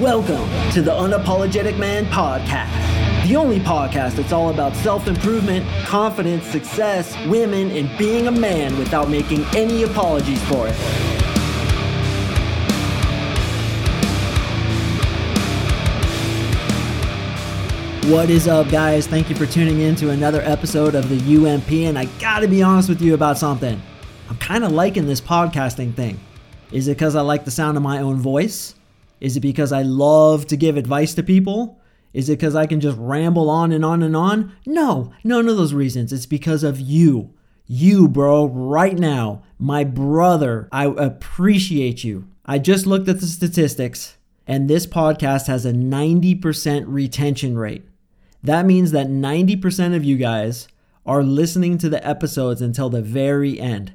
Welcome to the Unapologetic Man Podcast, the only podcast that's all about self improvement, confidence, success, women, and being a man without making any apologies for it. What is up, guys? Thank you for tuning in to another episode of the UMP. And I gotta be honest with you about something. I'm kind of liking this podcasting thing. Is it because I like the sound of my own voice? Is it because I love to give advice to people? Is it because I can just ramble on and on and on? No, none of those reasons. It's because of you. You, bro, right now, my brother. I appreciate you. I just looked at the statistics, and this podcast has a 90% retention rate. That means that 90% of you guys are listening to the episodes until the very end.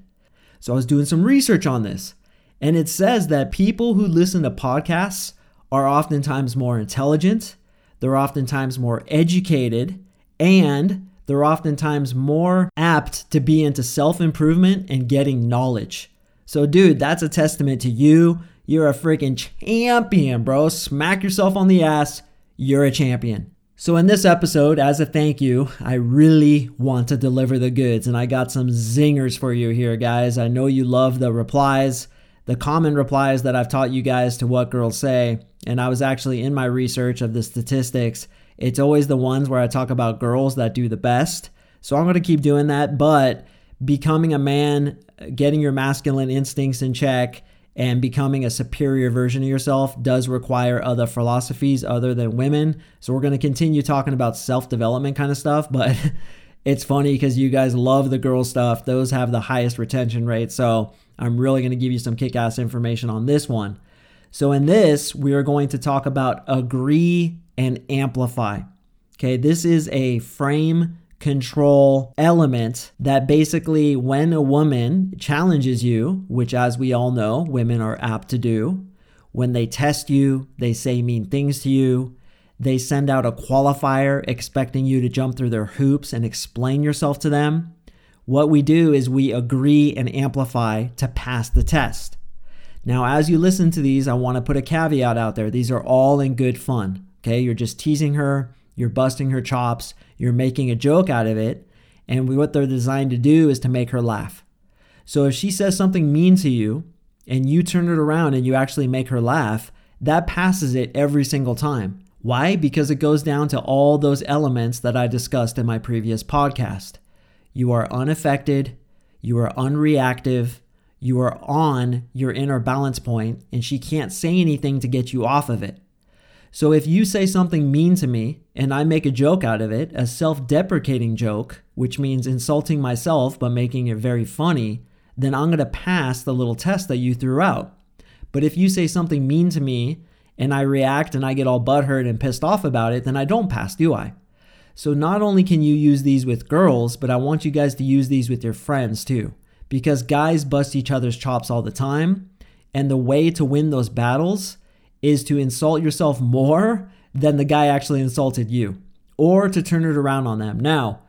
So I was doing some research on this. And it says that people who listen to podcasts are oftentimes more intelligent, they're oftentimes more educated, and they're oftentimes more apt to be into self improvement and getting knowledge. So, dude, that's a testament to you. You're a freaking champion, bro. Smack yourself on the ass. You're a champion. So, in this episode, as a thank you, I really want to deliver the goods, and I got some zingers for you here, guys. I know you love the replies the common replies that I've taught you guys to what girls say. And I was actually in my research of the statistics, it's always the ones where I talk about girls that do the best. So I'm going to keep doing that. But becoming a man, getting your masculine instincts in check, and becoming a superior version of yourself does require other philosophies other than women. So we're going to continue talking about self development kind of stuff. But it's funny because you guys love the girl stuff, those have the highest retention rate. So I'm really going to give you some kick ass information on this one. So, in this, we are going to talk about agree and amplify. Okay, this is a frame control element that basically, when a woman challenges you, which as we all know, women are apt to do, when they test you, they say mean things to you, they send out a qualifier expecting you to jump through their hoops and explain yourself to them. What we do is we agree and amplify to pass the test. Now, as you listen to these, I want to put a caveat out there. These are all in good fun. Okay, you're just teasing her, you're busting her chops, you're making a joke out of it, and what they're designed to do is to make her laugh. So if she says something mean to you and you turn it around and you actually make her laugh, that passes it every single time. Why? Because it goes down to all those elements that I discussed in my previous podcast. You are unaffected, you are unreactive, you are on your inner balance point, and she can't say anything to get you off of it. So if you say something mean to me and I make a joke out of it, a self deprecating joke, which means insulting myself but making it very funny, then I'm going to pass the little test that you threw out. But if you say something mean to me and I react and I get all butthurt and pissed off about it, then I don't pass, do I? So not only can you use these with girls, but I want you guys to use these with your friends too. Because guys bust each other's chops all the time. And the way to win those battles is to insult yourself more than the guy actually insulted you, or to turn it around on them. Now,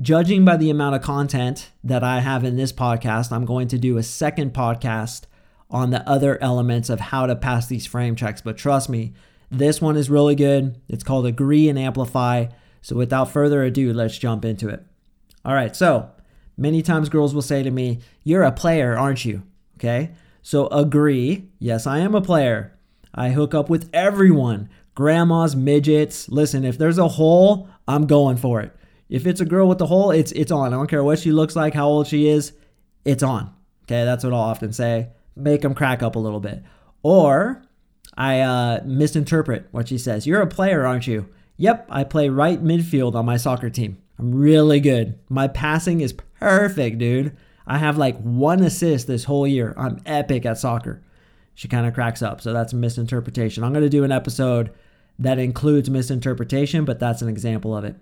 judging by the amount of content that I have in this podcast, I'm going to do a second podcast on the other elements of how to pass these frame checks. But trust me, this one is really good. It's called Agree and Amplify. So without further ado, let's jump into it. All right, so many times girls will say to me, You're a player, aren't you? Okay, so agree. Yes, I am a player. I hook up with everyone grandmas, midgets. Listen, if there's a hole, I'm going for it. If it's a girl with a hole, it's it's on. I don't care what she looks like, how old she is, it's on. Okay, that's what I'll often say. Make them crack up a little bit. Or I uh, misinterpret what she says. You're a player, aren't you? Yep, I play right midfield on my soccer team. I'm really good. My passing is perfect, dude. I have like one assist this whole year. I'm epic at soccer. She kind of cracks up. So that's a misinterpretation. I'm going to do an episode that includes misinterpretation, but that's an example of it.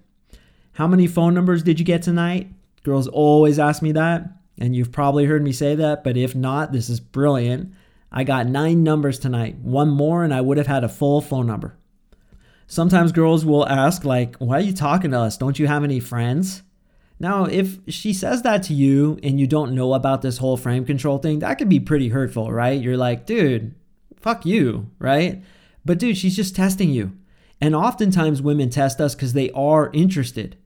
How many phone numbers did you get tonight? Girls always ask me that. And you've probably heard me say that, but if not, this is brilliant. I got nine numbers tonight. One more, and I would have had a full phone number. Sometimes girls will ask, like, why are you talking to us? Don't you have any friends? Now, if she says that to you and you don't know about this whole frame control thing, that could be pretty hurtful, right? You're like, dude, fuck you, right? But dude, she's just testing you. And oftentimes women test us because they are interested.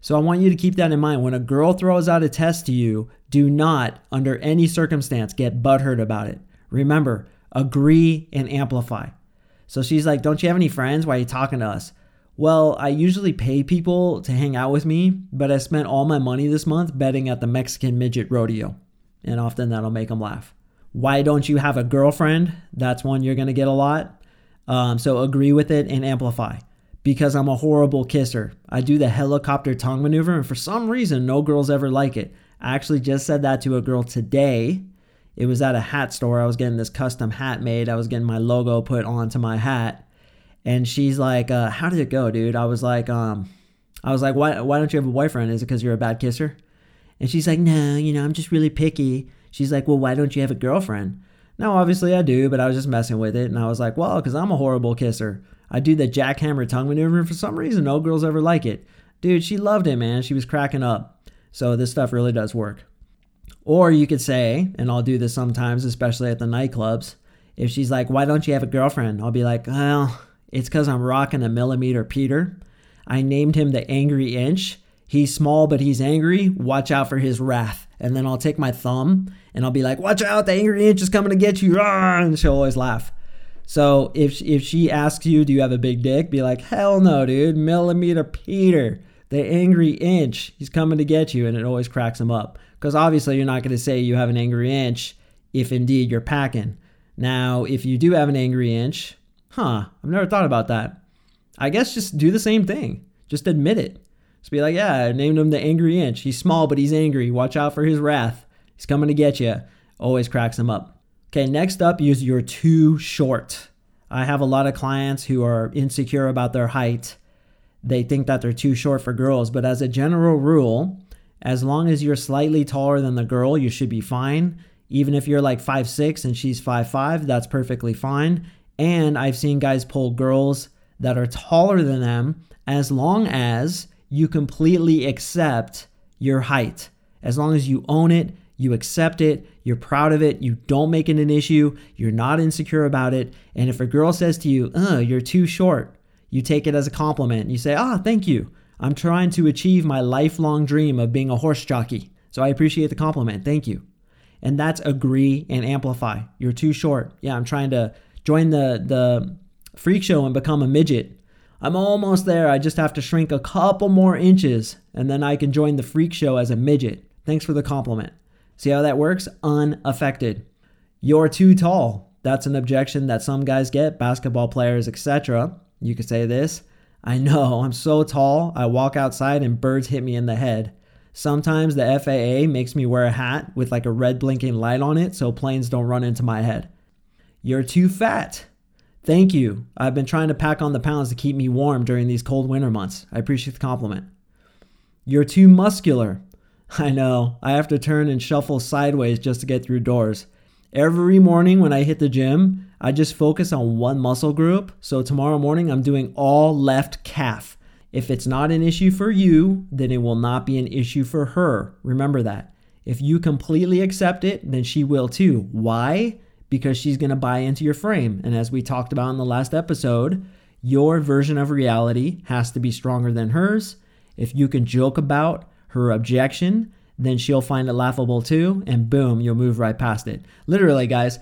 So I want you to keep that in mind. When a girl throws out a test to you, do not, under any circumstance, get butthurt about it. Remember, agree and amplify. So she's like, Don't you have any friends? Why are you talking to us? Well, I usually pay people to hang out with me, but I spent all my money this month betting at the Mexican Midget Rodeo. And often that'll make them laugh. Why don't you have a girlfriend? That's one you're going to get a lot. Um, so agree with it and amplify. Because I'm a horrible kisser. I do the helicopter tongue maneuver, and for some reason, no girls ever like it. I actually just said that to a girl today. It was at a hat store. I was getting this custom hat made. I was getting my logo put onto my hat and she's like, uh, "How did it go, dude?" I was like, um, I was like, "Why why don't you have a boyfriend? Is it because you're a bad kisser?" And she's like, "No, you know, I'm just really picky." She's like, "Well, why don't you have a girlfriend?" No, obviously I do, but I was just messing with it, and I was like, "Well, because I'm a horrible kisser. I do the jackhammer tongue maneuver, and for some reason, no girls ever like it." Dude, she loved it, man. She was cracking up. So this stuff really does work. Or you could say, and I'll do this sometimes, especially at the nightclubs. If she's like, "Why don't you have a girlfriend?" I'll be like, "Well." It's because I'm rocking a millimeter Peter. I named him the Angry Inch. He's small, but he's angry. Watch out for his wrath. And then I'll take my thumb and I'll be like, Watch out, the Angry Inch is coming to get you. Ah, and she'll always laugh. So if, if she asks you, Do you have a big dick? Be like, Hell no, dude. Millimeter Peter, the Angry Inch. He's coming to get you. And it always cracks him up. Because obviously, you're not going to say you have an Angry Inch if indeed you're packing. Now, if you do have an Angry Inch, huh, I've never thought about that. I guess just do the same thing. Just admit it. Just be like, yeah, I named him the Angry Inch. He's small, but he's angry. Watch out for his wrath. He's coming to get you. Always cracks him up. Okay, next up is you're too short. I have a lot of clients who are insecure about their height. They think that they're too short for girls, but as a general rule, as long as you're slightly taller than the girl, you should be fine. Even if you're like five six and she's five five, that's perfectly fine. And I've seen guys pull girls that are taller than them as long as you completely accept your height. As long as you own it, you accept it, you're proud of it, you don't make it an issue, you're not insecure about it. And if a girl says to you, uh, you're too short, you take it as a compliment. You say, ah, thank you. I'm trying to achieve my lifelong dream of being a horse jockey. So I appreciate the compliment. Thank you. And that's agree and amplify. You're too short. Yeah, I'm trying to join the the freak show and become a midget. I'm almost there. I just have to shrink a couple more inches and then I can join the freak show as a midget. Thanks for the compliment. See how that works? Unaffected. You're too tall. That's an objection that some guys get, basketball players, etc. You could say this I know, I'm so tall, I walk outside and birds hit me in the head. Sometimes the FAA makes me wear a hat with like a red blinking light on it so planes don't run into my head. You're too fat. Thank you. I've been trying to pack on the pounds to keep me warm during these cold winter months. I appreciate the compliment. You're too muscular. I know. I have to turn and shuffle sideways just to get through doors. Every morning when I hit the gym, I just focus on one muscle group. So tomorrow morning, I'm doing all left calf. If it's not an issue for you, then it will not be an issue for her. Remember that. If you completely accept it, then she will too. Why? because she's going to buy into your frame. And as we talked about in the last episode, your version of reality has to be stronger than hers. If you can joke about her objection, then she'll find it laughable too, and boom, you'll move right past it. Literally, guys,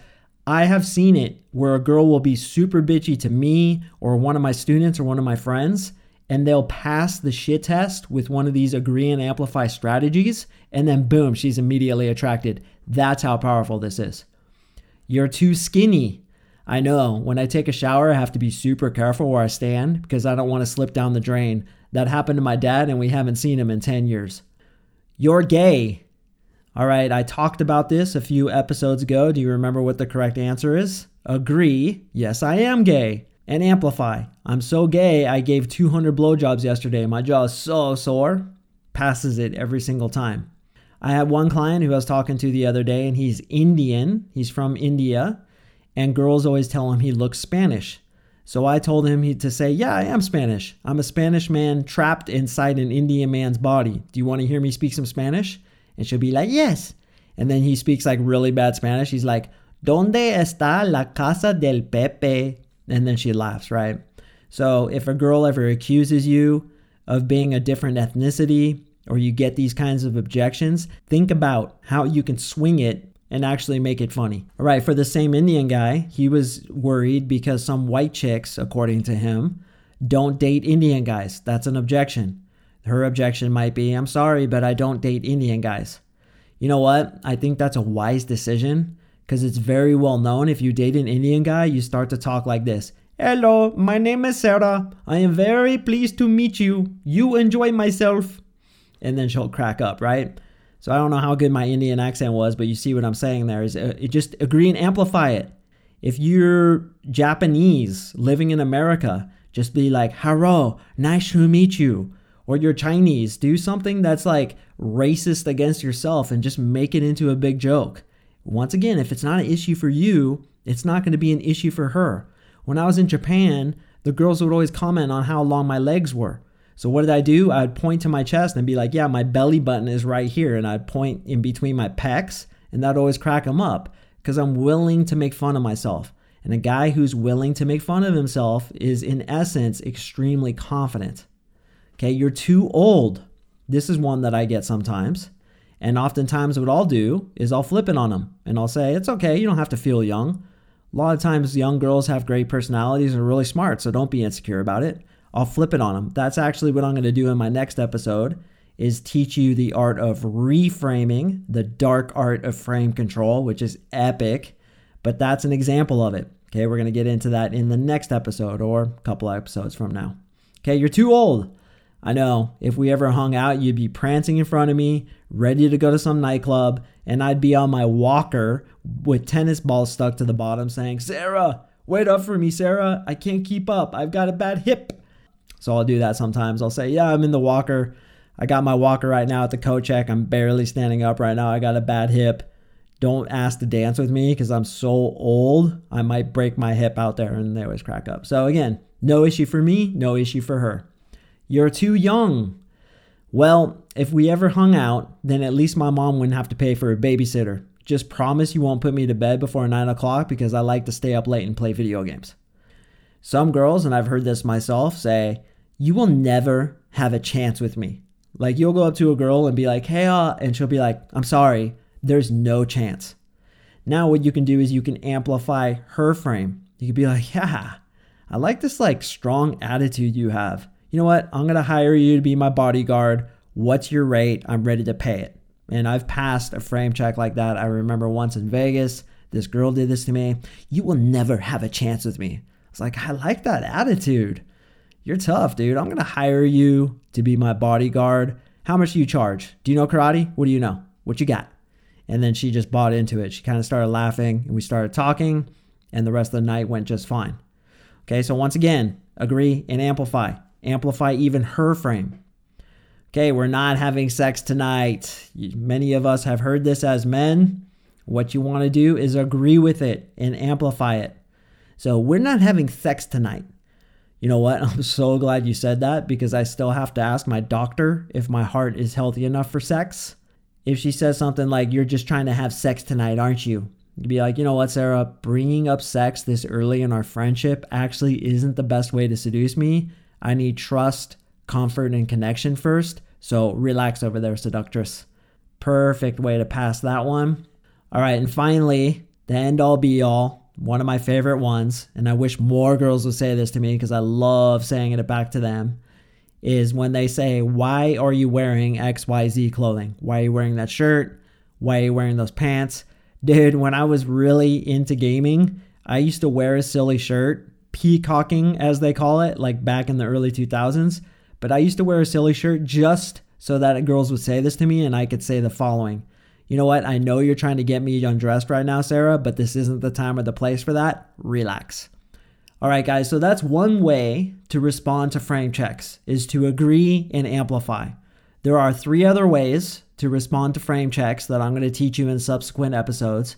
I have seen it where a girl will be super bitchy to me or one of my students or one of my friends, and they'll pass the shit test with one of these agree and amplify strategies, and then boom, she's immediately attracted. That's how powerful this is. You're too skinny. I know. When I take a shower, I have to be super careful where I stand because I don't want to slip down the drain. That happened to my dad, and we haven't seen him in 10 years. You're gay. All right, I talked about this a few episodes ago. Do you remember what the correct answer is? Agree. Yes, I am gay. And amplify. I'm so gay, I gave 200 blowjobs yesterday. My jaw is so sore. Passes it every single time. I had one client who I was talking to the other day, and he's Indian. He's from India, and girls always tell him he looks Spanish. So I told him he, to say, Yeah, I am Spanish. I'm a Spanish man trapped inside an Indian man's body. Do you want to hear me speak some Spanish? And she'll be like, Yes. And then he speaks like really bad Spanish. He's like, ¿Dónde está la casa del Pepe? And then she laughs, right? So if a girl ever accuses you of being a different ethnicity or you get these kinds of objections, think about how you can swing it and actually make it funny. All right, for the same Indian guy, he was worried because some white chicks, according to him, don't date Indian guys. That's an objection. Her objection might be, I'm sorry, but I don't date Indian guys. You know what? I think that's a wise decision because it's very well known if you date an Indian guy, you start to talk like this. Hello, my name is Sarah. I am very pleased to meet you. You enjoy myself. And then she'll crack up, right? So I don't know how good my Indian accent was, but you see what I'm saying there is uh, just agree and amplify it. If you're Japanese living in America, just be like, "Hello, nice to meet you." Or you're Chinese, do something that's like racist against yourself and just make it into a big joke. Once again, if it's not an issue for you, it's not going to be an issue for her. When I was in Japan, the girls would always comment on how long my legs were. So what did I do? I'd point to my chest and be like, "Yeah, my belly button is right here," and I'd point in between my pecs, and that'd always crack them up because I'm willing to make fun of myself. And a guy who's willing to make fun of himself is in essence extremely confident. Okay, you're too old. This is one that I get sometimes. And oftentimes, what I'll do is I'll flip it on them and I'll say, It's okay, you don't have to feel young. A lot of times, young girls have great personalities and are really smart, so don't be insecure about it. I'll flip it on them. That's actually what I'm going to do in my next episode is teach you the art of reframing, the dark art of frame control, which is epic, but that's an example of it. Okay, we're going to get into that in the next episode or a couple episodes from now. Okay, you're too old. I know if we ever hung out, you'd be prancing in front of me, ready to go to some nightclub, and I'd be on my walker with tennis balls stuck to the bottom saying, Sarah, wait up for me, Sarah. I can't keep up. I've got a bad hip. So I'll do that sometimes. I'll say, Yeah, I'm in the walker. I got my walker right now at the coat check. I'm barely standing up right now. I got a bad hip. Don't ask to dance with me because I'm so old. I might break my hip out there and they always crack up. So again, no issue for me, no issue for her. You're too young. Well, if we ever hung out, then at least my mom wouldn't have to pay for a babysitter. Just promise you won't put me to bed before 9 o'clock because I like to stay up late and play video games. Some girls, and I've heard this myself, say, You will never have a chance with me. Like you'll go up to a girl and be like, Hey, uh, and she'll be like, I'm sorry, there's no chance. Now, what you can do is you can amplify her frame. You can be like, Yeah, I like this like strong attitude you have you know what? I'm to hire you to be my bodyguard. What's your rate? I'm ready to pay it. And I've passed a frame check like that. I remember once in Vegas, this girl did this to me. You will never have a chance with me. Was like, I like that attitude. You're tough, dude. I'm going to hire you to be my bodyguard. How much do you charge? Do you know karate? What do you know? What you got? And then she just bought into it. She kind of started laughing and we started talking, and the rest of the night went just fine. Okay, so once again, agree and amplify amplify even her frame. Okay, we're not having sex tonight. Many of us have heard this as men. What you want to do is agree with it and amplify it. So, we're not having sex tonight. You know what? I'm so glad you said that because I still have to ask my doctor if my heart is healthy enough for sex. If she says something like, You're just trying to have sex tonight, aren't you? You'd be like, You know what, Sarah? Bringing up sex this early in our friendship actually isn't the best way to seduce me I need trust, comfort, and connection first. So relax over there, seductress. Perfect way to pass that one. All right, and finally, the end all be all, one of my favorite ones, and I wish more girls would say this to me because I love saying it back to them, is when they say, Why are you wearing XYZ clothing? Why are you wearing that shirt? Why are you wearing those pants? Dude, when I was really into gaming, I used to wear a silly shirt peacocking, as they call it, like back in the early 2000s. But I used to wear a silly shirt just so that girls would say this to me and I could say the following You know what? I know you're trying to get me undressed right now, Sarah, but this isn't the time or the place for that. Relax. All right, guys, so that's one way to respond to frame checks is to agree and amplify. There are three other ways to respond to frame checks that I'm going to teach you in subsequent episodes.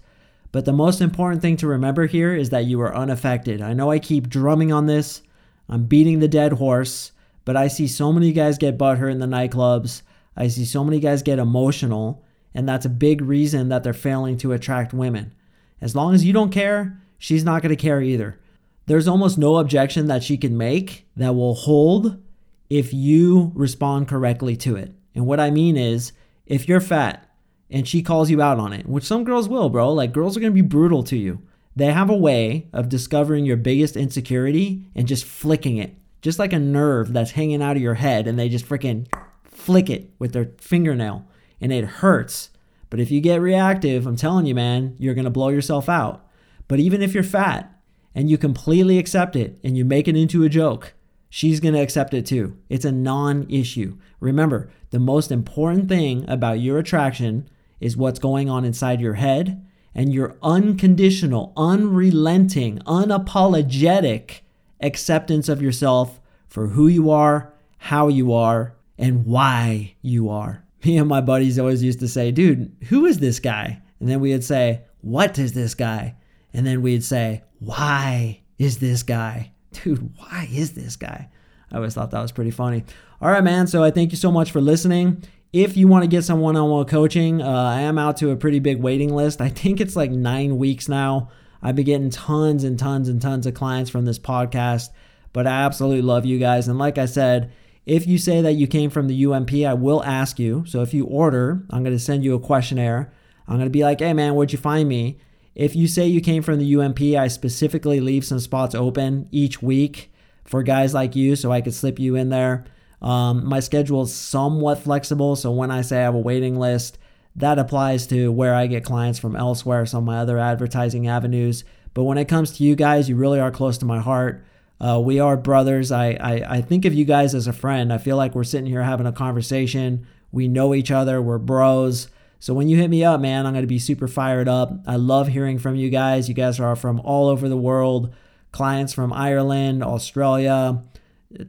But the most important thing to remember here is that you are unaffected. I know I keep drumming on this, I'm beating the dead horse, but I see so many guys get butthurt in the nightclubs. I see so many guys get emotional, and that's a big reason that they're failing to attract women. As long as you don't care, she's not going to care either. there's almost no objection that she can make that will hold if you respond correctly to it. And what I mean is, if you're fat and she calls you out on it, which some girls will, bro, like girls are gonna be brutal to you. They have a way of discovering your biggest insecurity and just flicking it, just like a nerve that's hanging out of your head, and they just freaking flick it with their fingernail, and it hurts. But if you get reactive, I'm telling you, man, you're gonna blow yourself out. But even if you're fat and you completely accept it and you make it into a joke, she's going to accept it too. It's a non issue. Remember, the most important thing about your attraction is what's going on inside your head and your unconditional, unrelenting, unapologetic acceptance of yourself for who you are, how you are, and why you are. Me and my buddies always used to say, dude, who is this guy? And then we would say, what is this guy? And then we'd say, why is this guy? Dude, why is this guy? I always thought that was pretty funny. All right, man. So I thank you so much for listening. If you want to get some one on one coaching, uh, I am out to a pretty big waiting list. I think it's like nine weeks now. I've been getting tons and tons and tons of clients from this podcast, but I absolutely love you guys. And like I said, if you say that you came from the UMP, I will ask you. So if you order, I'm going to send you a questionnaire. I'm going to be like, hey, man, where'd you find me? If you say you came from the UMP, I specifically leave some spots open each week for guys like you so I could slip you in there. Um, my schedule is somewhat flexible, so when I say I have a waiting list, that applies to where I get clients from elsewhere, some of my other advertising avenues. But when it comes to you guys, you really are close to my heart. Uh, we are brothers. I, I, I think of you guys as a friend. I feel like we're sitting here having a conversation. We know each other. We're bros. So when you hit me up, man, I'm going to be super fired up. I love hearing from you guys. You guys are from all over the world clients from Ireland, Australia,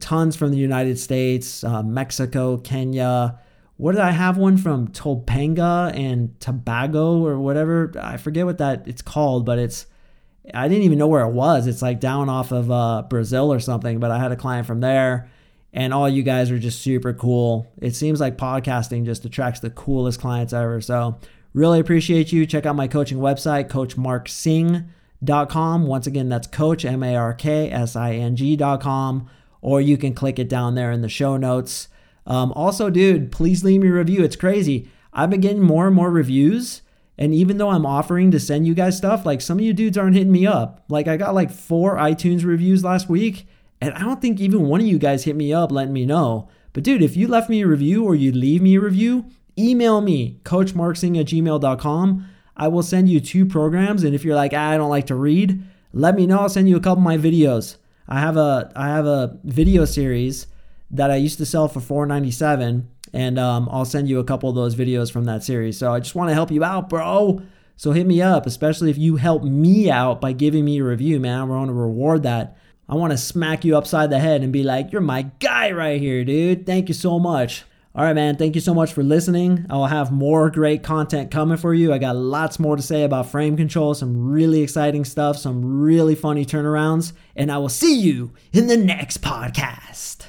tons from the United States, uh, Mexico, Kenya. What did I have one from Topanga and Tobago or whatever? I forget what that it's called, but it's I didn't even know where it was. It's like down off of uh, Brazil or something. But I had a client from there and all you guys are just super cool. It seems like podcasting just attracts the coolest clients ever. So, really appreciate you. Check out my coaching website, coachmarksing.com. Once again, that's coach, M A R K S I N G.com, or you can click it down there in the show notes. Um, also, dude, please leave me a review. It's crazy. I've been getting more and more reviews. And even though I'm offering to send you guys stuff, like some of you dudes aren't hitting me up. Like I got like four iTunes reviews last week and I don't think even one of you guys hit me up letting me know. But dude, if you left me a review or you leave me a review, email me, coachmarksing at gmail.com. I will send you two programs. And if you're like, ah, I don't like to read, let me know. I'll send you a couple of my videos. I have a I have a video series that I used to sell for $4.97. And um, I'll send you a couple of those videos from that series. So I just want to help you out, bro. So hit me up, especially if you help me out by giving me a review, man. Want to reward that. I want to smack you upside the head and be like, you're my guy right here, dude. Thank you so much. All right, man. Thank you so much for listening. I'll have more great content coming for you. I got lots more to say about frame control, some really exciting stuff, some really funny turnarounds, and I will see you in the next podcast.